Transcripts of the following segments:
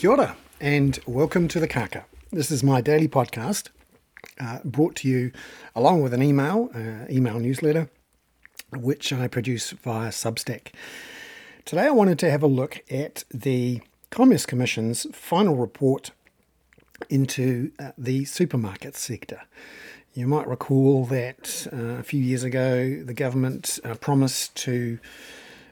Kia ora, and welcome to the Kaka. This is my daily podcast, uh, brought to you along with an email, uh, email newsletter, which I produce via Substack. Today, I wanted to have a look at the Commerce Commission's final report into uh, the supermarket sector. You might recall that uh, a few years ago, the government uh, promised to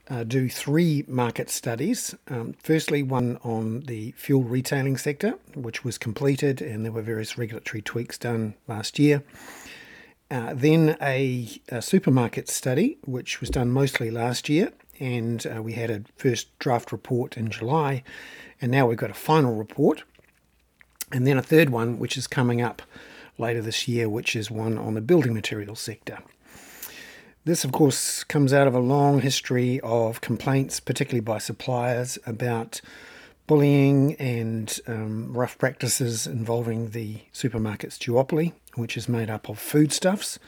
uh, do three market studies. Um, firstly, one on the fuel retailing sector, which was completed, and there were various regulatory tweaks done last year. Uh, then a, a, supermarket study, which was done mostly last year, and uh, we had a first draft report in July, and now we've got a final report. And then a third one, which is coming up later this year, which is one on the building materials sector. This, of course, comes out of a long history of complaints, particularly by suppliers, about bullying and um, rough practices involving the supermarket's duopoly, which is made up of foodstuffs,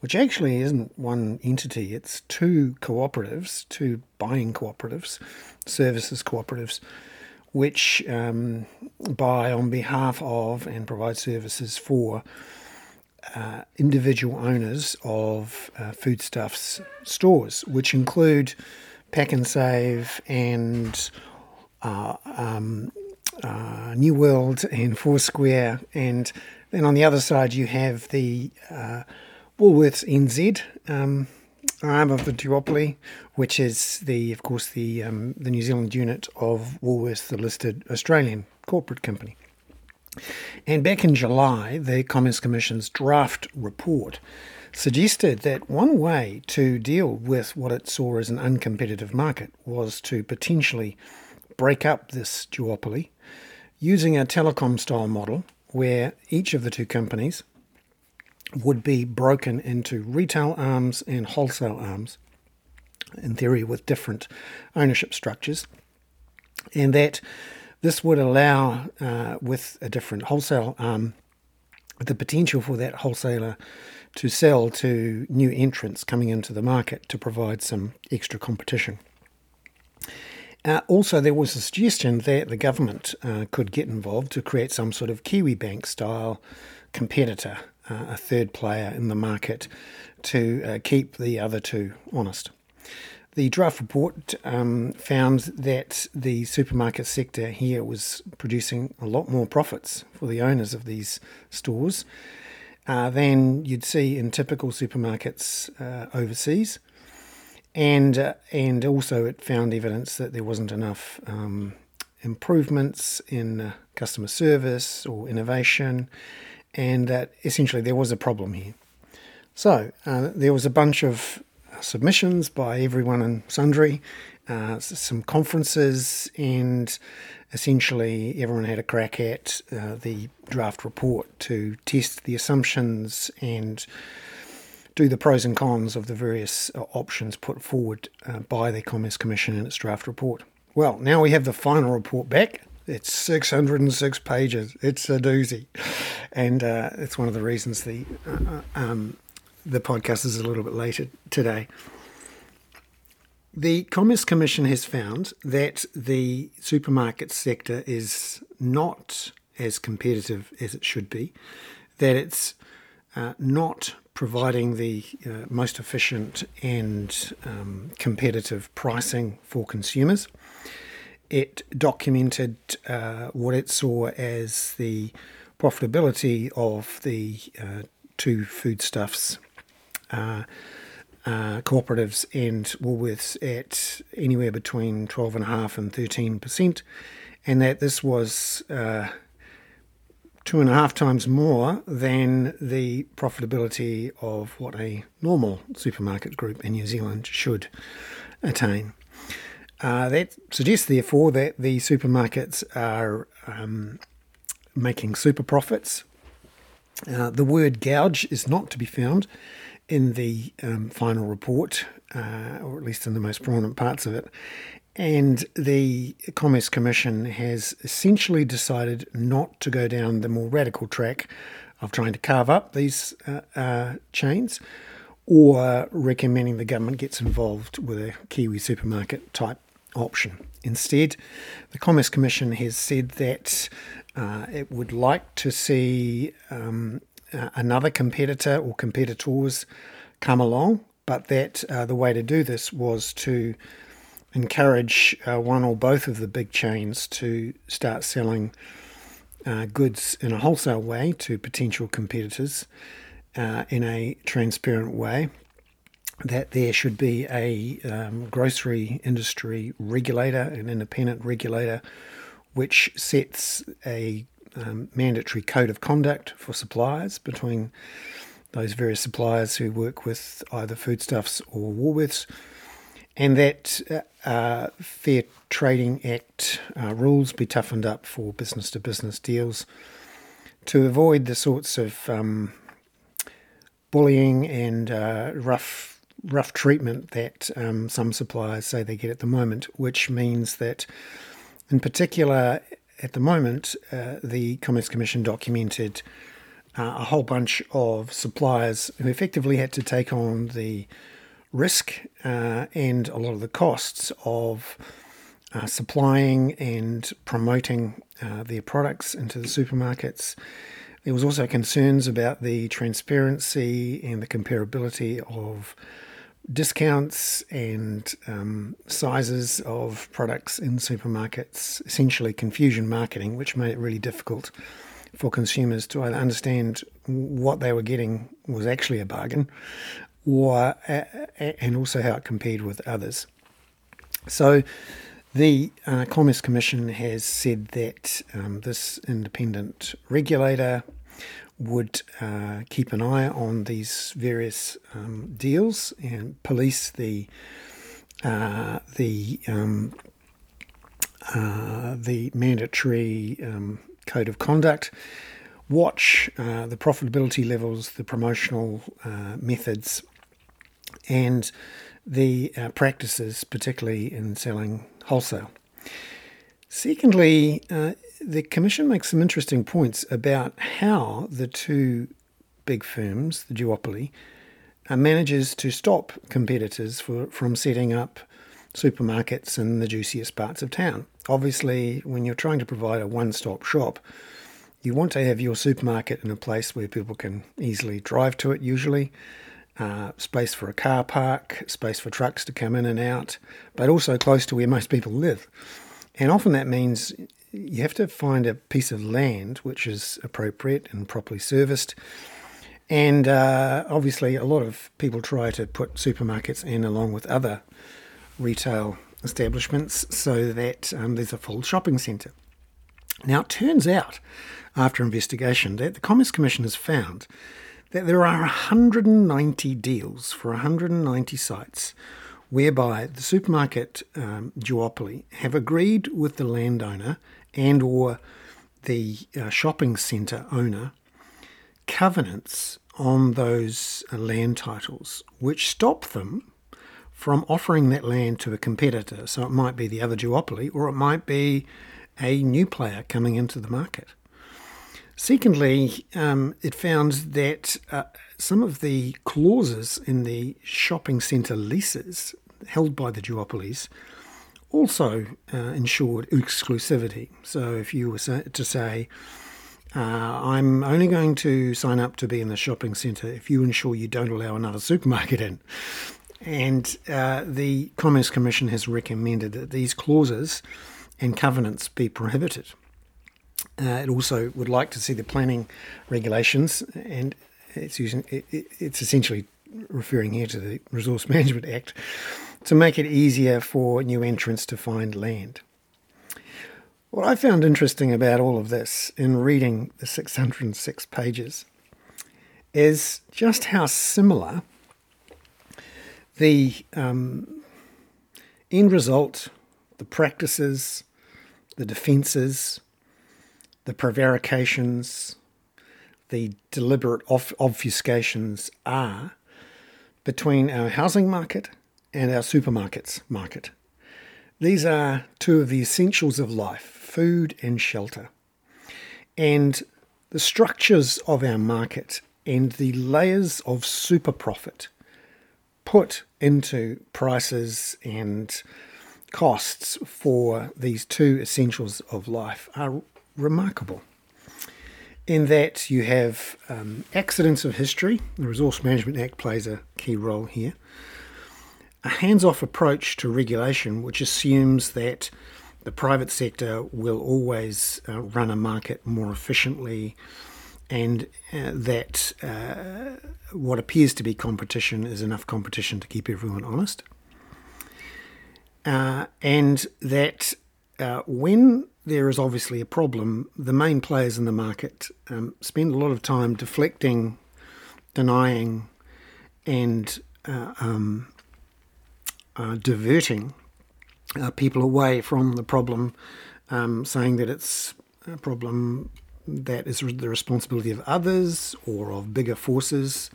which actually isn't one entity, it's two cooperatives, two buying cooperatives, services cooperatives, which um, buy on behalf of and provide services for uh, individual owners of uh, foodstuffs stores, which include Pak'nSave and uh, um, uh, New World and Foursquare. And then on the other side, you have the uh, Woolworths NZ. Um, arm of the duopoly, which is the, of course, the um, the New Zealand unit of Woolworths, the listed Australian corporate company. And back in July, the Commerce Commission's draft report suggested that one way to deal with what it saw as an uncompetitive market was to potentially break up this duopoly using a telecom style model where each of the two companies would be broken into retail arms and wholesale arms, in theory, with different ownership structures, and that this would allow, uh, with a different wholesale arm, um, the potential for that wholesaler to sell to new entrants coming into the market to provide some extra competition. Uh, also, there was a suggestion that the government uh, could get involved to create some sort of Kiwi Bank style competitor, uh, a third player in the market, to uh, keep the other two honest. The draft report um, found that the supermarket sector here was producing a lot more profits for the owners of these stores uh, than you'd see in typical supermarkets uh, overseas. And, uh, and also, it found evidence that there wasn't enough um, improvements in uh, customer service or innovation, and that essentially there was a problem here. So, uh, there was a bunch of submissions by everyone and sundry, uh, some conferences, and essentially everyone had a crack at uh, the draft report to test the assumptions and do the pros and cons of the various uh, options put forward uh, by the Commerce Commission in its draft report. Well, now we have the final report back. It's 606 pages. It's a doozy. And uh, it's one of the reasons the uh, um, the podcast is a little bit later today. The Commerce Commission has found that the supermarket sector is not as competitive as it should be, that it's uh, not providing the uh, most efficient and um, competitive pricing for consumers. It documented uh, what it saw as the profitability of the uh, two foodstuffs uh, uh, cooperatives and Woolworths at anywhere between 12.5 and 13%, and that this was uh, two and a half times more than the profitability of what a normal supermarket group in New Zealand should attain. Uh, that suggests, therefore, that the supermarkets are um, making super profits. Uh, the word gouge is not to be found in the um, final report, uh, or at least in the most prominent parts of it. And the Commerce Commission has essentially decided not to go down the more radical track of trying to carve up these uh, uh, chains or recommending the government gets involved with a Kiwi supermarket type option. Instead, the Commerce Commission has said that uh, it would like to see um, uh, another competitor or competitors come along, but that uh, the way to do this was to encourage uh, one or both of the big chains to start selling uh, goods in a wholesale way to potential competitors uh, in a transparent way. That there should be a um, grocery industry regulator, an independent regulator, which sets a um, mandatory code of conduct for suppliers between those various suppliers who work with either foodstuffs or Woolworths, and that uh, Fair Trading Act uh, rules be toughened up for business to business deals to avoid the sorts of um, bullying and uh, rough rough treatment that um, some suppliers say they get at the moment, which means that, in particular, at the moment, uh, the Commerce Commission documented uh, a whole bunch of suppliers who effectively had to take on the risk uh, and a lot of the costs of uh, supplying and promoting uh, their products into the supermarkets. There was also concerns about the transparency and the comparability of discounts and um, sizes of products in supermarkets, essentially confusion marketing, which made it really difficult for consumers to either understand what they were getting was actually a bargain or and also how it compared with others. So the uh, Commerce Commission has said that um, this independent regulator would uh, keep an eye on these various um, deals and police the uh, the um, uh, the mandatory um, code of conduct, watch uh, the profitability levels, the promotional uh, methods, and the uh, practices, particularly in selling wholesale. Secondly, uh, the Commission makes some interesting points about how the two big firms, the duopoly, uh, manages to stop competitors for, from setting up supermarkets in the juiciest parts of town. Obviously, when you're trying to provide a one stop shop, you want to have your supermarket in a place where people can easily drive to it, usually, uh, space for a car park, space for trucks to come in and out, but also close to where most people live. And often that means you have to find a piece of land which is appropriate and properly serviced. And uh, obviously, a lot of people try to put supermarkets in along with other retail establishments so that um, there's a full shopping centre. Now, it turns out, after investigation, that the Commerce Commission has found that there are 190 deals for 190 sites whereby the supermarket um, duopoly have agreed with the landowner and or the uh, shopping centre owner covenants on those uh, land titles which stop them from offering that land to a competitor. So it might be the other duopoly or it might be a new player coming into the market. Secondly, um, it found that uh, some of the clauses in the shopping centre leases held by the duopolies also uh, ensured exclusivity. So if you were to say, uh, I'm only going to sign up to be in the shopping centre if you ensure you don't allow another supermarket in. And uh, the Commerce Commission has recommended that these clauses and covenants be prohibited. Uh, it also would like to see the planning regulations, and it's using it, it's essentially referring here to the Resource Management Act, to make it easier for new entrants to find land. What I found interesting about all of this in reading the 606 pages is just how similar the um, end result, the practices, the defences, the prevarications, the deliberate obfuscations are between our housing market and our supermarkets market. These are two of the essentials of life food and shelter. And the structures of our market and the layers of super profit put into prices and costs for these two essentials of life are remarkable. In that you have um, accidents of history, the Resource Management Act plays a key role here. A hands off approach to regulation, which assumes that the private sector will always uh, run a market more efficiently and uh, that uh, what appears to be competition is enough competition to keep everyone honest. Uh, and that uh, when there is obviously a problem, the main players in the market um, spend a lot of time deflecting, denying, and uh, um, uh, diverting uh, people away from the problem, um, saying that it's a problem that is the responsibility of others or of bigger forces.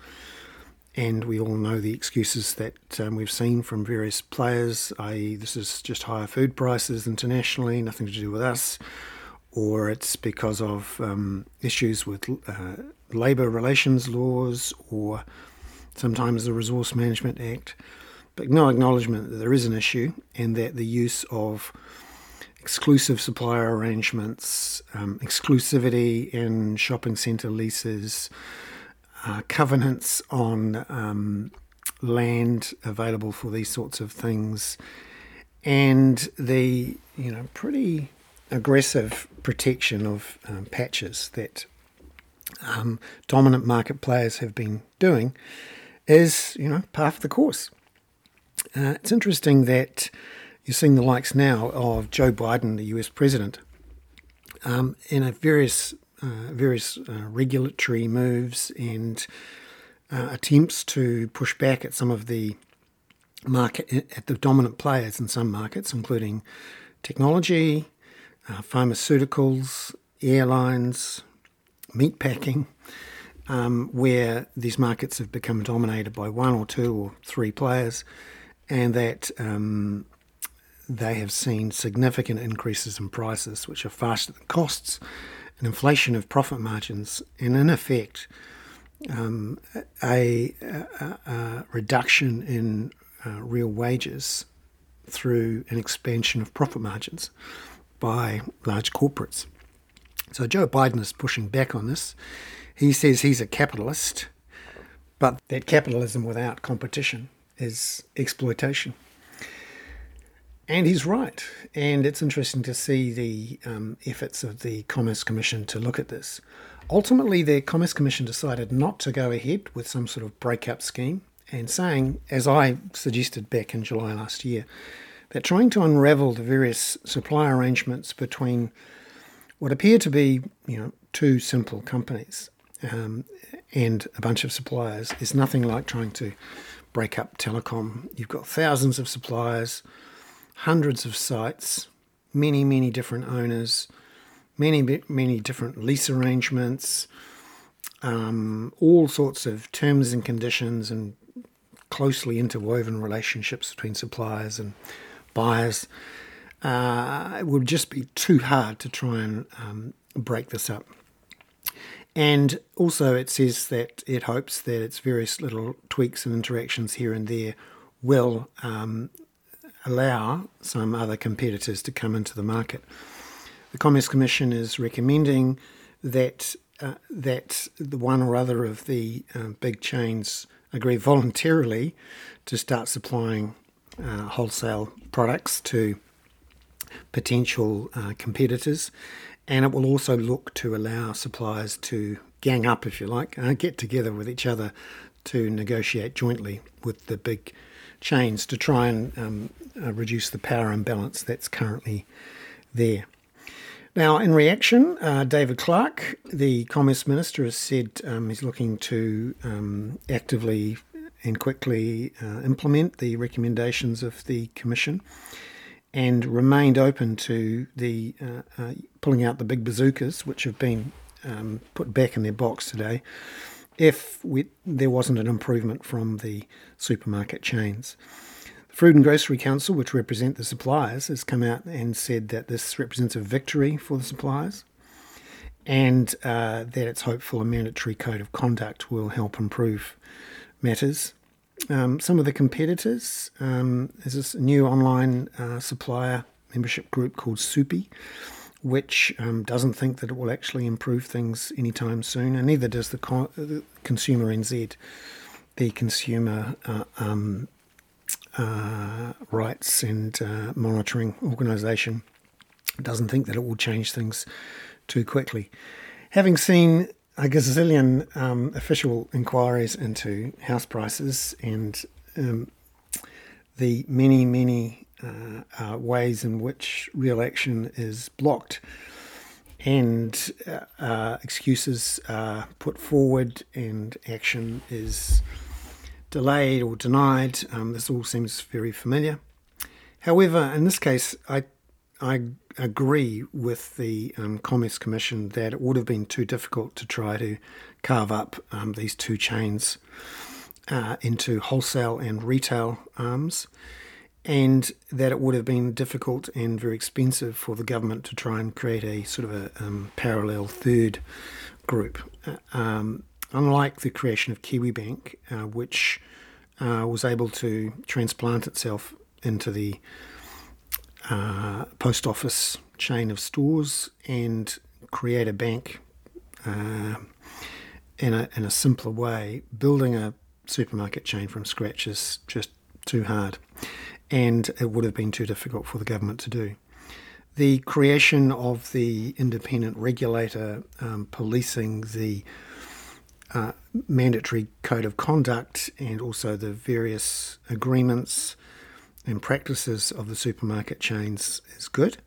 And we all know the excuses that um, we've seen from various players, i.e., this is just higher food prices internationally, nothing to do with us, or it's because of um, issues with uh, labour relations laws, or sometimes the Resource Management Act but no acknowledgement that there is an issue and that the use of exclusive supplier arrangements, um, exclusivity in shopping centre leases, uh, covenants on um, land available for these sorts of things, and the you know pretty aggressive protection of um, patches that um, dominant market players have been doing is you know part of the course. Uh, it's interesting that you're seeing the likes now of Joe Biden, the US president, um, in a various uh, various uh, regulatory moves and uh, attempts to push back at some of the market at the dominant players in some markets, including technology, uh, pharmaceuticals, airlines, meatpacking. Um, where these markets have become dominated by one or two or three players, and that um, they have seen significant increases in prices, which are faster than costs, an inflation of profit margins, and in effect, um, a, a, a, reduction in uh, real wages through an expansion of profit margins by large corporates. So Joe Biden is pushing back on this. He says he's a capitalist, but that capitalism without competition is exploitation. And he's right. And it's interesting to see the um, efforts of the Commerce Commission to look at this. Ultimately, the Commerce Commission decided not to go ahead with some sort of breakup scheme and saying, as I suggested back in July last year, that trying to unravel the various supply arrangements between what appear to be, you know, two simple companies um, and a bunch of suppliers is nothing like trying to break up telecom. You've got thousands of suppliers, hundreds of sites, many, many different owners, many, many different lease arrangements, um, all sorts of terms and conditions, and closely interwoven relationships between suppliers and buyers. Uh, it would just be too hard to try and um, break this up. And also, it says that it hopes that its various little tweaks and interactions here and there will um, allow some other competitors to come into the market. The Commerce Commission is recommending that uh, that the one or other of the uh, big chains agree voluntarily to start supplying uh, wholesale products to potential uh, competitors and it will also look to allow suppliers to gang up, if you like, uh, get together with each other to negotiate jointly with the big chains to try and um, uh, reduce the power imbalance that's currently there. Now, in reaction, uh, David Clark, the Commerce Minister, has said um, he's looking to um, actively and quickly uh, implement the recommendations of the Commission and remained open to the uh, uh, pulling out the big bazookas, which have been um, put back in their box today, if we, there wasn't an improvement from the supermarket chains. The Food and Grocery Council, which represent the suppliers, has come out and said that this represents a victory for the suppliers and uh, that it's hopeful a mandatory code of conduct will help improve matters. Um, some of the competitors. Um, there's this new online uh, supplier membership group called Supie, which um, doesn't think that it will actually improve things anytime soon, and neither does the, co- the Consumer NZ, the consumer uh, um, uh, rights and uh, monitoring organisation. Doesn't think that it will change things too quickly. Having seen a gazillion um, official inquiries into house prices and um, the many, many uh, uh, ways in which real action is blocked and uh, uh excuses are put forward and action is delayed or denied. Um, this all seems very familiar. However, in this case, I I agree with the um, Commerce Commission that it would have been too difficult to try to carve up um, these two chains uh, into wholesale and retail arms, and that it would have been difficult and very expensive for the government to try and create a sort of a um, parallel third group. Uh, um, unlike the creation of KiwiBank, uh, which uh, was able to transplant itself into the uh, post office chain of stores and create a bank uh, in, a, in a simpler way. Building a supermarket chain from scratch is just too hard, and it would have been too difficult for the government to do. The creation of the independent regulator um, policing the uh, mandatory code of conduct and also the various agreements and practices of the supermarket chains is good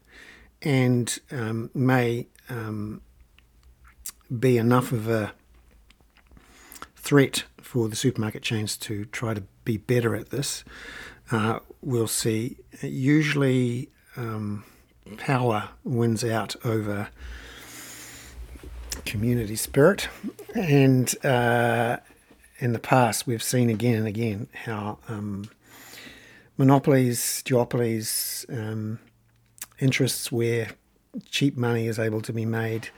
and um, may um, be enough of a threat for the supermarket chains to try to be better at this. Uh, we'll see. Usually, um, power wins out over community spirit, and uh, in the past, we've seen again and again how um, monopolies, duopolies, um, interests where cheap money is able to be made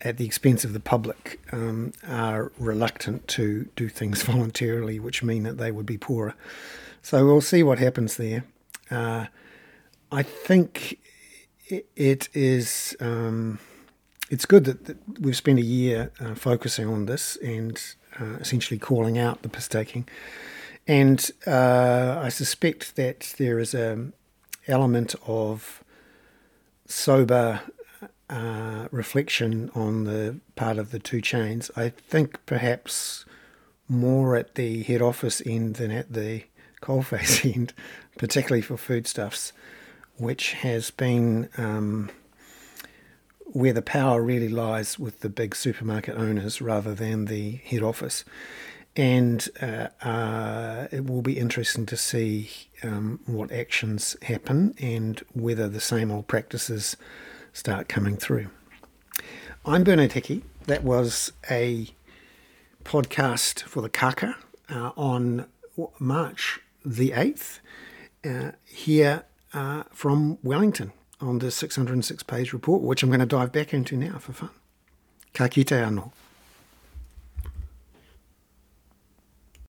at the expense of the public um, are reluctant to do things voluntarily, which mean that they would be poorer. So we'll see what happens there. Uh, I think it is. Um, it's good that, that, we've spent a year uh, focusing on this and uh, essentially calling out the piss taking. And uh, I suspect that there is an element of sober uh, reflection on the part of the two chains. I think perhaps more at the head office end than at the coalface end, particularly for foodstuffs, which has been um, where the power really lies with the big supermarket owners rather than the head office and uh, uh, it will be interesting to see um, what actions happen and whether the same old practices start coming through. I'm Bernard Hickey. That was a podcast for the Kaka uh, on March the 8th uh, here uh, from Wellington on the 606 page report, which I'm going to dive back into now for fun. Ka kite anō.